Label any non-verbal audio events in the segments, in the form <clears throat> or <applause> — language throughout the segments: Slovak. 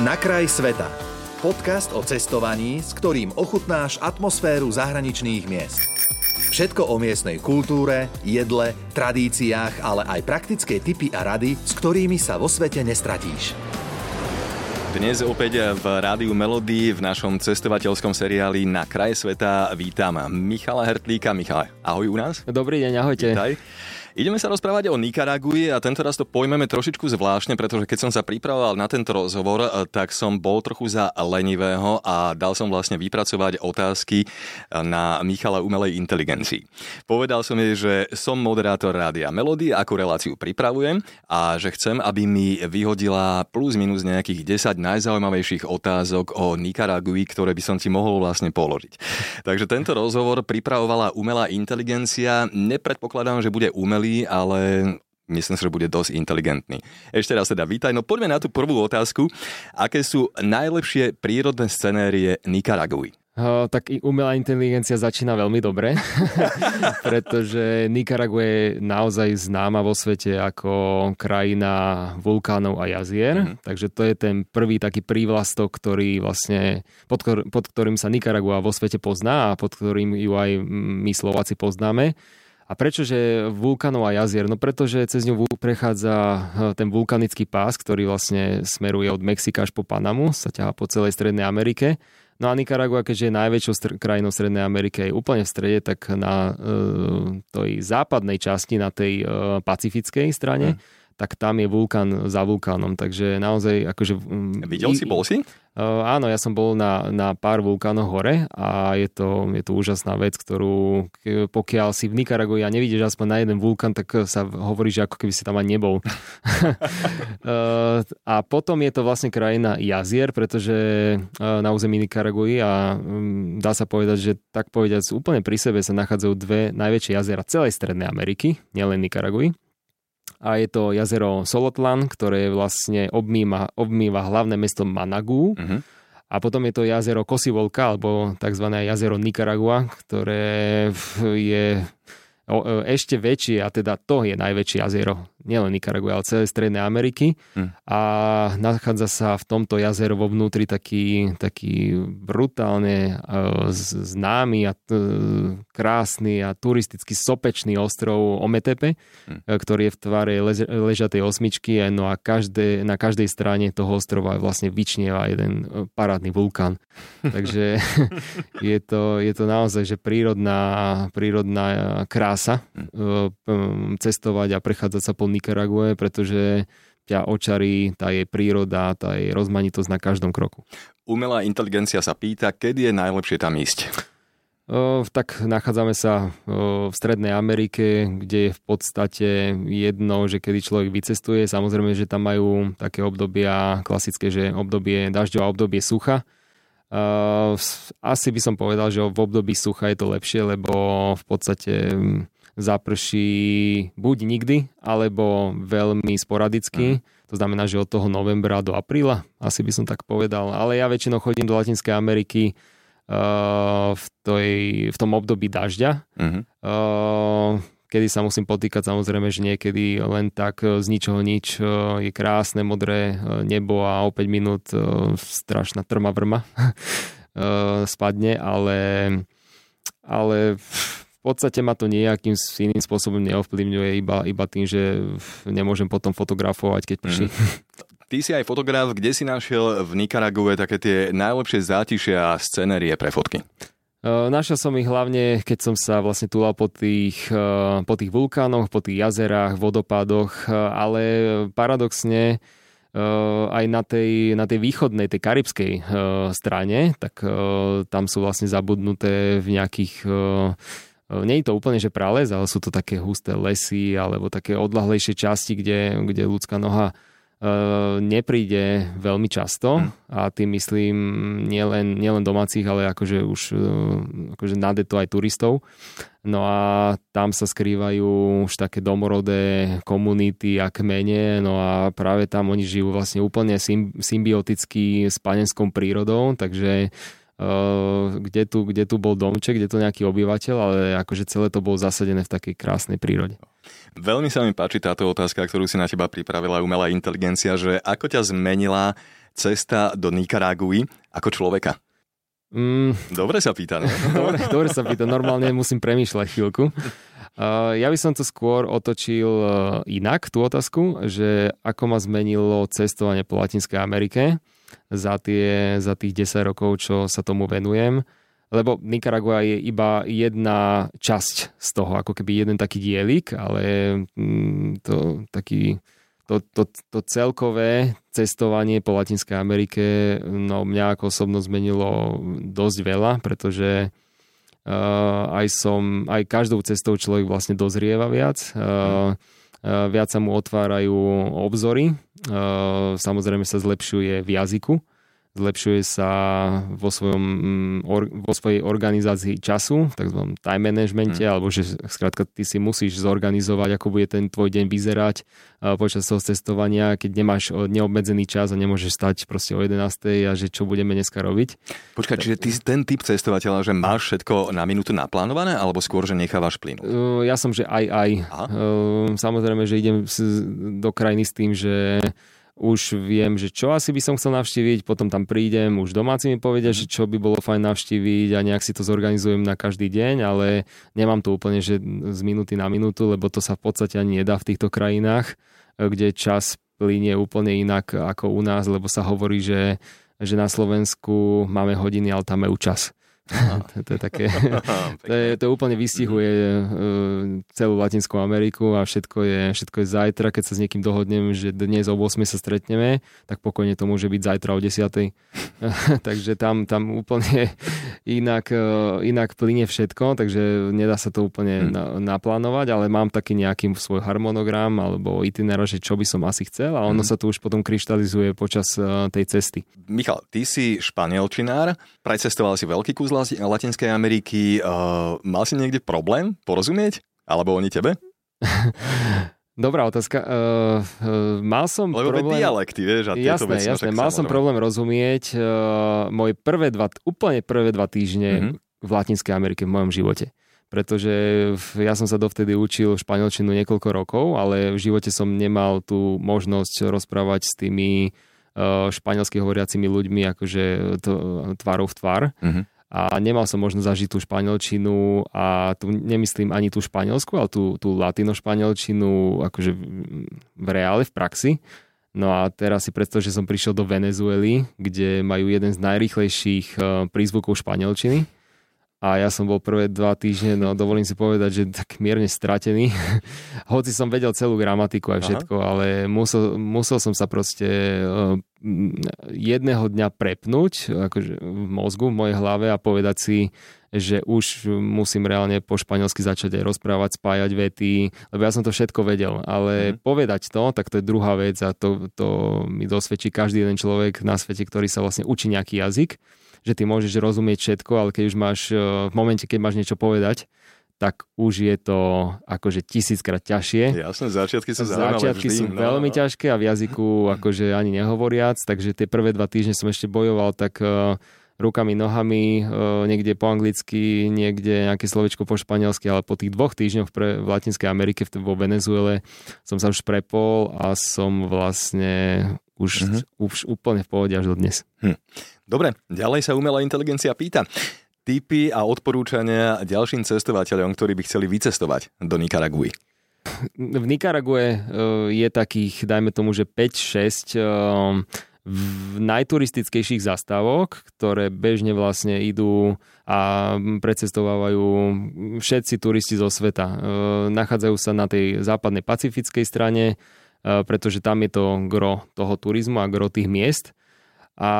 Na kraj sveta. Podcast o cestovaní, s ktorým ochutnáš atmosféru zahraničných miest. Všetko o miestnej kultúre, jedle, tradíciách, ale aj praktické tipy a rady, s ktorými sa vo svete nestratíš. Dnes opäť v Rádiu Melody v našom cestovateľskom seriáli Na kraje sveta vítam Michala Hertlíka. Michale, ahoj u nás. Dobrý deň, ahojte. Vítaj. Ideme sa rozprávať o Nikaragui a tento raz to pojmeme trošičku zvláštne, pretože keď som sa pripravoval na tento rozhovor, eh, tak som bol trochu za lenivého a dal som vlastne vypracovať otázky na Michala umelej inteligencii. Povedal som jej, že som moderátor Rádia Melody, ako reláciu pripravujem a že chcem, aby mi vyhodila plus minus nejakých 10 najzaujímavejších otázok o Nikaragui, ktoré by som ti mohol vlastne položiť. Takže tento rozhovor pripravovala umelá inteligencia. Nepredpokladám, že bude umelý skvelý, ale myslím si, že bude dosť inteligentný. Ešte raz teda vítaj. No poďme na tú prvú otázku. Aké sú najlepšie prírodné scenérie Nikaraguji? Uh, tak i umelá inteligencia začína veľmi dobre, <laughs> pretože Nikaragua je naozaj známa vo svete ako krajina vulkánov a jazier, mm-hmm. takže to je ten prvý taký prívlastok, ktorý vlastne, pod, pod ktorým sa Nikaragua vo svete pozná a pod ktorým ju aj my Slováci poznáme. A prečože vulkanov a jazier? No pretože cez ňu prechádza eh, ten vulkanický pás, ktorý vlastne smeruje od Mexika až po Panamu, sa ťahá po celej Strednej Amerike. No a Nicaragua, keďže je najväčšou str- krajinou Strednej Ameriky, je úplne v strede, tak na e, tej západnej časti, na tej e, pacifickej strane, mm tak tam je vulkán za vulkánom, takže naozaj akože... Mm, Videl si, bol si? Áno, ja som bol na, na pár vulkánoch hore a je to, je to úžasná vec, ktorú pokiaľ si v Nikaragui a nevidíš aspoň na jeden vulkán, tak sa hovorí, že ako keby si tam ani nebol. <laughs> a potom je to vlastne krajina jazier, pretože uh, na území Nikaragui a um, dá sa povedať, že tak povedať úplne pri sebe sa nachádzajú dve najväčšie jazera celej Strednej Ameriky, nielen Nikaragui a je to jazero Solotlan, ktoré vlastne obmýva, obmýva hlavné mesto Managu. Uh-huh. A potom je to jazero Kosivolka, alebo tzv. jazero Nicaragua, ktoré je ešte väčšie, a teda to je najväčšie jazero nielen Nikaragua, ale celej Strednej Ameriky. Hmm. A nachádza sa v tomto jazero vo vnútri taký, taký brutálne uh, známy a uh, krásny a turisticky sopečný ostrov Ometepe, uh, ktorý je v tvare lež, ležatej osmičky, no a každé, na každej strane toho ostrova vlastne vyčnieva jeden parádny vulkán. <laughs> Takže <laughs> je, to, je to naozaj že prírodná, prírodná krása hmm. cestovať a prechádzať sa po Nikarague, pretože ťa očarí tá jej príroda, tá jej rozmanitosť na každom kroku. Umelá inteligencia sa pýta, kedy je najlepšie tam ísť? O, tak nachádzame sa o, v Strednej Amerike, kde je v podstate jedno, že kedy človek vycestuje. Samozrejme, že tam majú také obdobia klasické, že obdobie dažďov a obdobie sucha. O, asi by som povedal, že v období sucha je to lepšie, lebo v podstate zaprší buď nikdy, alebo veľmi sporadicky. Mm. To znamená, že od toho novembra do apríla, asi by som tak povedal. Ale ja väčšinou chodím do Latinskej Ameriky uh, v, tej, v tom období dažďa. Mm-hmm. Uh, kedy sa musím potýkať samozrejme, že niekedy len tak z ničoho nič je krásne modré nebo a o 5 minút strašná trma vrma <laughs> spadne, ale, ale v podstate ma to nejakým iným spôsobom neovplyvňuje, iba, iba tým, že nemôžem potom fotografovať, keď prší. Mm. Ty si aj fotograf, kde si našiel v Nikarague také tie najlepšie zátišia a scenérie pre fotky? Našiel som ich hlavne, keď som sa vlastne túlal po tých, po tých vulkánoch, po tých jazerách, vodopádoch, ale paradoxne aj na tej, na tej východnej, tej karibskej strane, tak tam sú vlastne zabudnuté v nejakých nie je to úplne, že prales, ale sú to také husté lesy alebo také odlahlejšie časti, kde, kde ľudská noha nepríde veľmi často. A tým myslím nielen, nielen domácich, ale akože už akože nadeto aj turistov. No a tam sa skrývajú už také domorodé komunity a kmene, no a práve tam oni žijú vlastne úplne symbioticky s panenskou prírodou, takže kde tu, kde tu bol domček, kde tu nejaký obyvateľ, ale akože celé to bolo zasadené v takej krásnej prírode. Veľmi sa mi páči táto otázka, ktorú si na teba pripravila umelá inteligencia, že ako ťa zmenila cesta do Nikaraguji ako človeka? Mm. Dobre sa pýta, ne? <laughs> dobre, dobre sa pýta, normálne musím premýšľať chvíľku. Uh, ja by som to skôr otočil uh, inak, tú otázku, že ako ma zmenilo cestovanie po Latinskej Amerike za, tie, za tých 10 rokov, čo sa tomu venujem. Lebo Nicaragua je iba jedna časť z toho, ako keby jeden taký dielik, ale mm, to taký to, to, to celkové cestovanie po Latinskej Amerike no, mňa ako osobno zmenilo dosť veľa, pretože uh, aj som, aj každou cestou človek vlastne dozrieva viac. Uh, viac sa mu otvárajú obzory, uh, samozrejme sa zlepšuje v jazyku, zlepšuje sa vo, svojom, mm, vo svojej organizácii času, tzv. time managemente, hmm. alebo že skrátka ty si musíš zorganizovať, ako bude ten tvoj deň vyzerať počas toho cestovania, keď nemáš neobmedzený čas a nemôžeš stať proste o 11. a že čo budeme dneska robiť. Počkaj, čiže ty ten typ cestovateľa, že máš všetko na minútu naplánované, alebo skôr, že nechávaš plynúť? Ja som, že aj, aj. Aha. Samozrejme, že idem do krajiny s tým, že už viem, že čo asi by som chcel navštíviť, potom tam prídem, už domáci mi povedia, že čo by bolo fajn navštíviť a nejak si to zorganizujem na každý deň, ale nemám to úplne, že z minúty na minútu, lebo to sa v podstate ani nedá v týchto krajinách, kde čas plinie úplne inak ako u nás, lebo sa hovorí, že, že na Slovensku máme hodiny, ale tam je čas. <laughs> to, to je také, <laughs> to, je, to úplne vystihuje uh, celú Latinskú Ameriku a všetko je, všetko je zajtra, keď sa s niekým dohodnem, že dnes o 8 sa stretneme, tak pokojne to môže byť zajtra o 10. <laughs> takže tam, tam úplne inak, uh, inak plyne všetko, takže nedá sa to úplne hmm. na, naplánovať, ale mám taký nejaký svoj harmonogram alebo itinerár, že čo by som asi chcel a ono hmm. sa tu už potom kryštalizuje počas uh, tej cesty. Michal, ty si španielčinár, precestoval si veľký kus Latinskej Ameriky. Uh, mal si niekde problém porozumieť? Alebo oni tebe? <laughs> Dobrá otázka. Uh, uh, mal som Lebo problém... dialekty, vieš, a jasné, veci, jasné. Mal som problém rozumieť uh, moje prvé dva, úplne prvé dva týždne mm-hmm. v Latinskej Amerike v mojom živote. Pretože ja som sa dovtedy učil španielčinu niekoľko rokov, ale v živote som nemal tú možnosť rozprávať s tými španielsky hovoriacimi ľuďmi akože to, tvárov v tvár. Mm-hmm a nemal som možno zažiť tú španielčinu a tu nemyslím ani tú španielsku, ale tú, tú latino španielčinu akože v reále, v praxi. No a teraz si predstav, že som prišiel do Venezuely, kde majú jeden z najrýchlejších eh, prízvukov španielčiny a ja som bol prvé dva týždne, no dovolím si povedať, že tak mierne stratený. <laughs> Hoci som vedel celú gramatiku aj všetko, Aha. ale musel, musel som sa proste uh, jedného dňa prepnúť akože v mozgu, v mojej hlave a povedať si, že už musím reálne po španielsky začať aj rozprávať, spájať vety, lebo ja som to všetko vedel, ale mm. povedať to, tak to je druhá vec a to, to mi dosvedčí každý jeden človek na svete, ktorý sa vlastne učí nejaký jazyk že ty môžeš rozumieť všetko, ale keď už máš, e, v momente, keď máš niečo povedať, tak už je to akože tisíckrát ťažšie. Jasné, začiatky sú Začiatky vždy, sú no, veľmi no. ťažké a v jazyku <clears throat> akože ani nehovoriac, takže tie prvé dva týždne som ešte bojoval tak uh, rukami, nohami, uh, niekde po anglicky, niekde nejaké slovičko po španielsky, ale po tých dvoch týždňoch pre, v Latinskej Amerike, vo Venezuele som sa už prepol a som vlastne už, uh-huh. už úplne v pohode až do dnes. Hm. Dobre, ďalej sa umelá inteligencia pýta. Tipy a odporúčania ďalším cestovateľom, ktorí by chceli vycestovať do Nikaraguji. V Nikarague uh, je takých, dajme tomu, že 5-6 uh, najturistickejších zastávok, ktoré bežne vlastne idú a precestovávajú všetci turisti zo sveta. Uh, nachádzajú sa na tej západnej pacifickej strane, pretože tam je to gro toho turizmu a gro tých miest. A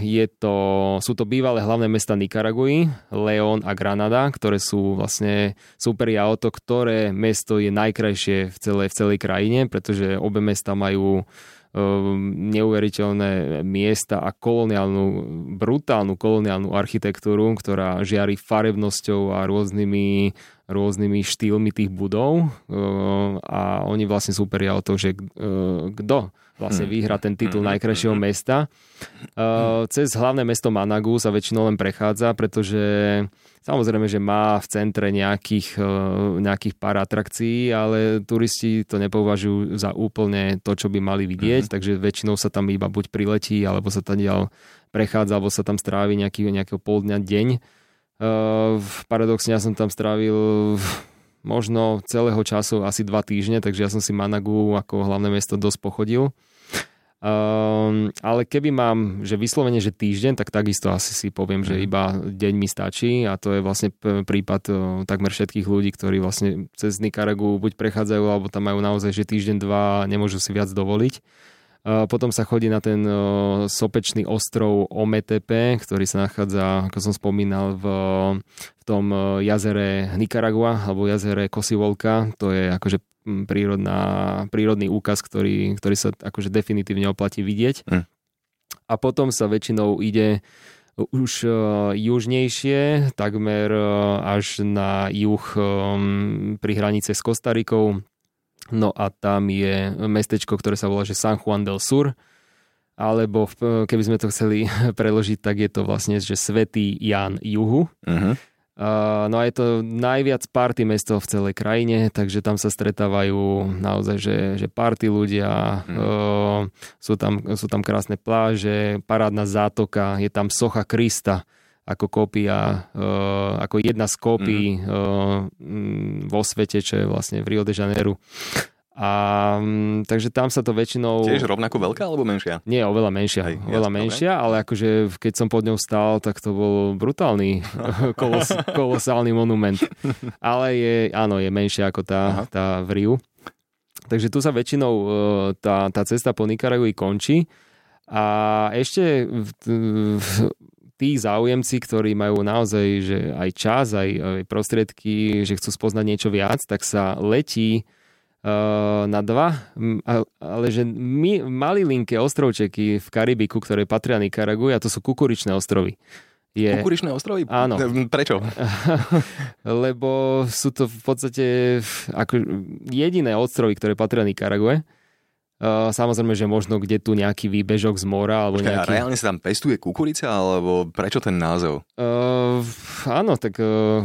je to, sú to bývalé hlavné mesta Nikaraguji, León a Granada, ktoré sú vlastne super o to, ktoré mesto je najkrajšie v celej, v celej krajine, pretože obe mesta majú Ehm, neuveriteľné miesta a koloniálnu, brutálnu koloniálnu architektúru, ktorá žiari farebnosťou a rôznymi, rôznymi štýlmi tých budov ehm, a oni vlastne súperia o to, že ehm, kto vlastne Mm. vyhrať ten titul Mm, najkrajšieho mm, mm. mesta. Uh, cez hlavné mesto Managu sa väčšinou len prechádza, pretože samozrejme, že má v centre nejakých, nejakých pár atrakcií, ale turisti to nepovažujú za úplne to, čo by mali vidieť, Mhm. takže väčšinou sa tam iba buď priletí, alebo sa tam ďal prechádza, alebo sa tam strávi nejaký, nejakého pol dňa, deň. Uh, paradoxne ja som tam strávil možno celého času asi dva týždne, takže ja som si Managu ako hlavné mesto dosť pochodil. Um, ale keby mám, že vyslovene, že týždeň, tak takisto asi si poviem, že Mhm. iba deň mi stačí a to je vlastne prípad uh, takmer všetkých ľudí, ktorí vlastne cez Nikaragu buď prechádzajú, alebo tam majú naozaj, že týždeň, dva nemôžu si viac dovoliť. Potom sa chodí na ten sopečný ostrov Ometepe, ktorý sa nachádza, ako som spomínal, v, v tom jazere Nicaragua alebo jazere Kosivolka. To je akože mm, prírodná, prírodný úkaz, ktorý, ktorý sa akože definitívne oplatí vidieť. Hm. A potom sa väčšinou ide už južnejšie, takmer až na juh pri hranice s Kostarikou. No a tam je mestečko, ktoré sa volá že San Juan del Sur, alebo v- keby sme to chceli <laughs> preložiť, tak je to vlastne, že Svetý Jan Juhu. Mhm. Uh, no a je to najviac party mesto v celej krajine, takže tam sa stretávajú naozaj, že, že party ľudia, Mhm. uh, sú, tam, sú tam krásne pláže, parádna zátoka, je tam socha Krista ako kópia, uh, ako jedna z kópií mm, vo svete, čo je vlastne v Rio de Janeiro. A takže tam sa to väčšinou... Tiež rovnako veľká alebo menšia? Nie, oveľa menšia. Hej, oveľa jasné, menšia, ale akože keď som pod ňou stál, tak to bol brutálny <laughs> kolos, kolosálny monument. Ale je, áno, je menšia ako tá, Aha. tá v Riu. Takže tu sa väčšinou e, tá, tá cesta po Nikaragui končí. A ešte v- v- tí záujemci, ktorí majú naozaj že aj čas, aj, aj prostriedky, že chcú spoznať niečo viac, tak sa letí uh, na dva, ale že my, malilinké ostrovčeky v Karibiku, ktoré patria Nikaragui, a to sú kukuričné ostrovy. Je, Kukuričné ostrovy? Áno. <laughs> Prečo? <laughs> lebo sú to v podstate ako jediné ostrovy, ktoré patria Nikarague. Uh, samozrejme, že možno kde tu nejaký výbežok z mora alebo Počkaj, a nejaký... reálne sa tam pestuje kukurica, alebo prečo ten názov? Uh, áno, tak uh,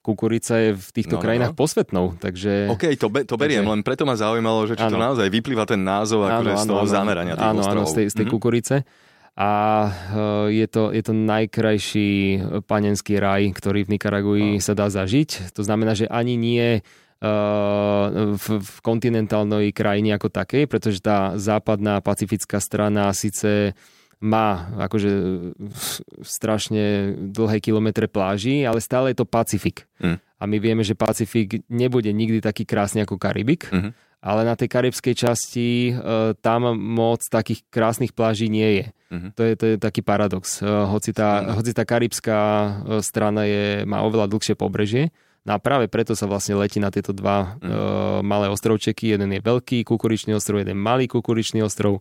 kukurica je v No, no, týchto krajinách no. posvetnou, takže... OK, to, be, to beriem, len preto ma zaujímalo, že či to Áno. naozaj vyplýva ten názov akože z toho zamerania tých áno, ostrovov. áno, z tej, z tej Mhm. kukurice. A uh, je, to, je to najkrajší panenský raj, ktorý v Nikaragui sa dá zažiť. To znamená, že ani nie v, v kontinentálnej krajine ako takej, pretože tá západná pacifická strana síce má akože strašne dlhé kilometre pláží, ale stále je to Pacifik. Mm. A my vieme, že Pacifik nebude nikdy taký krásny ako Karibik, Mhm. ale na tej karibskej časti e, tam moc takých krásnych pláží nie je. Mhm. To, je to je taký paradox. E, hoci, tá, hoci tá karibská strana je, má oveľa dlhšie pobrežie, no a práve preto sa vlastne letí na tieto dva Mhm. e, malé ostrovčeky. Jeden je veľký kukuričný ostrov, jeden malý kukuričný ostrov.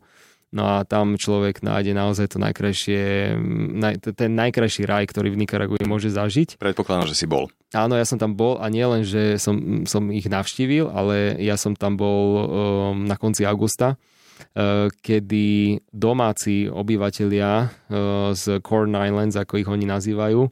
No a tam človek nájde naozaj to najkrajšie, naj, ten najkrajší raj, ktorý v Nikaragui môže zažiť. Predpokladám, že si bol. Áno, ja som tam bol a nielen, že som, som ich navštívil, ale ja som tam bol um, na konci augusta, uh, kedy domáci obyvatelia uh, z Corn Islands, ako ich oni nazývajú,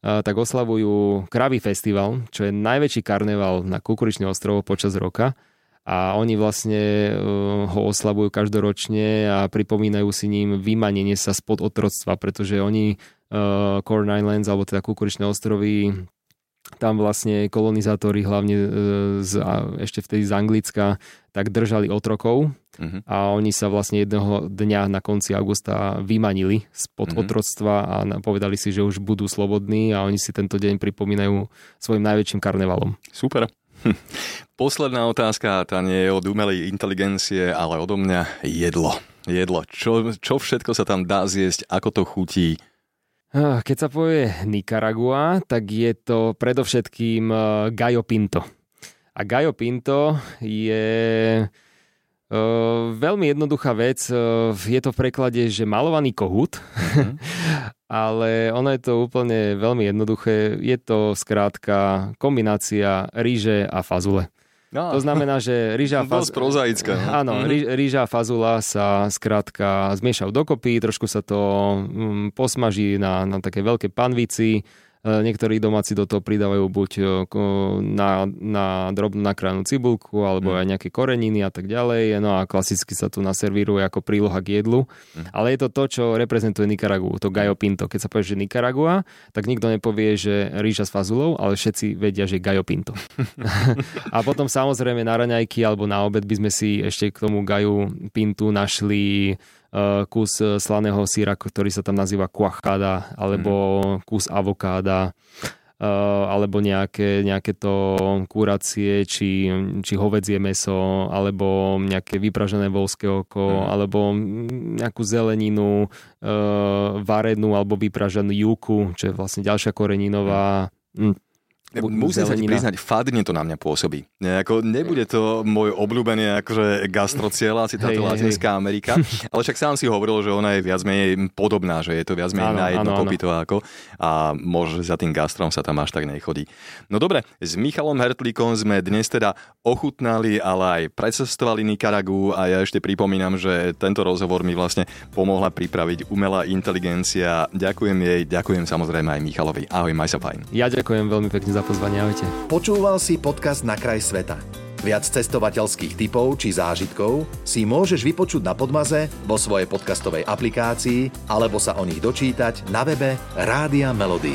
tak oslavujú Kravý festival, čo je najväčší karneval na Kukuričný ostrov počas roka. A oni vlastne uh, ho oslavujú každoročne a pripomínajú si ním vymanenie sa spod otroctva, pretože oni uh, Corn Islands, alebo teda Kukuričné ostrovy, tam vlastne kolonizátori hlavne e, z, ešte vtedy z Anglicka tak držali otrokov Mhm. a oni sa vlastne jedného dňa na konci augusta vymanili spod mm-hmm. otroctva a povedali si, že už budú slobodní a oni si tento deň pripomínajú svojim najväčším karnevalom. Super. Hm. <laughs> Posledná otázka, tá nie je od umelej inteligencie, ale odo mňa jedlo. Jedlo. Čo, čo všetko sa tam dá zjesť, ako to chutí? Keď sa povie Nicaragua, tak je to predovšetkým eh, Gallo Pinto. A Gallo Pinto je Uh, veľmi jednoduchá vec. Uh, je to v preklade, že malovaný kohút, Mhm. <laughs> ale ono je to úplne veľmi jednoduché. Je to skrátka kombinácia ríže a fazule. No. To znamená, že rýža... Faz... prozaická. No. Áno, mm-hmm. rýža a fazula sa skrátka zmiešajú dokopy, trošku sa to mm, posmaží na, na také veľké panvici, niektorí domáci do toho pridávajú buď e, na, na drobnú nakranú cibulku, alebo mm. aj nejaké koreniny a tak ďalej. No a klasicky sa tu naservíruje ako príloha k jedlu. Mm. Ale je to to, čo reprezentuje Nikaragu, to Gajo Pinto. Keď sa povie, že Nikaragua, tak nikto nepovie, že rýža s fazulou, ale všetci vedia, že Gajo Pinto. <laughs> a potom samozrejme na raňajky alebo na obed by sme si ešte k tomu Gaju Pintu našli Eh, kus eh, slaného síra, ktorý sa tam nazýva kuachada, alebo mm. kus avokáda, eh, alebo nejaké, nejaké to kuracie, či, či hovedzie meso, alebo nejaké vypražené volské oko, mm. alebo nejakú zeleninu, varenú alebo vypraženú júku, čo je vlastne ďalšia koreninová. Mm Musím sa ti priznať, fadne to na mňa pôsobí. Nejako, nebude to môj obľúbený akože gastrociel, asi táto hey, Latinská hey. Amerika, ale však sám si hovoril, že ona je viac menej podobná, že je to viac menej áno, na jedno kopito ako a možno za tým gastrom sa tam až tak nechodí. No dobre, s Michalom Hertlíkom sme dnes teda ochutnali, ale aj precestovali Nikaragu a ja ešte pripomínam, že tento rozhovor mi vlastne pomohla pripraviť umelá inteligencia. Ďakujem jej, ďakujem samozrejme aj Michalovi. Ahoj, maj sa fajn. Ja ďakujem veľmi pekne za za pozvanie. Ahojte. Počúval si podcast Na kraj sveta. Viac cestovateľských typov či zážitkov si môžeš vypočuť na Podmaze vo svojej podcastovej aplikácii alebo sa o nich dočítať na webe Rádia Melody.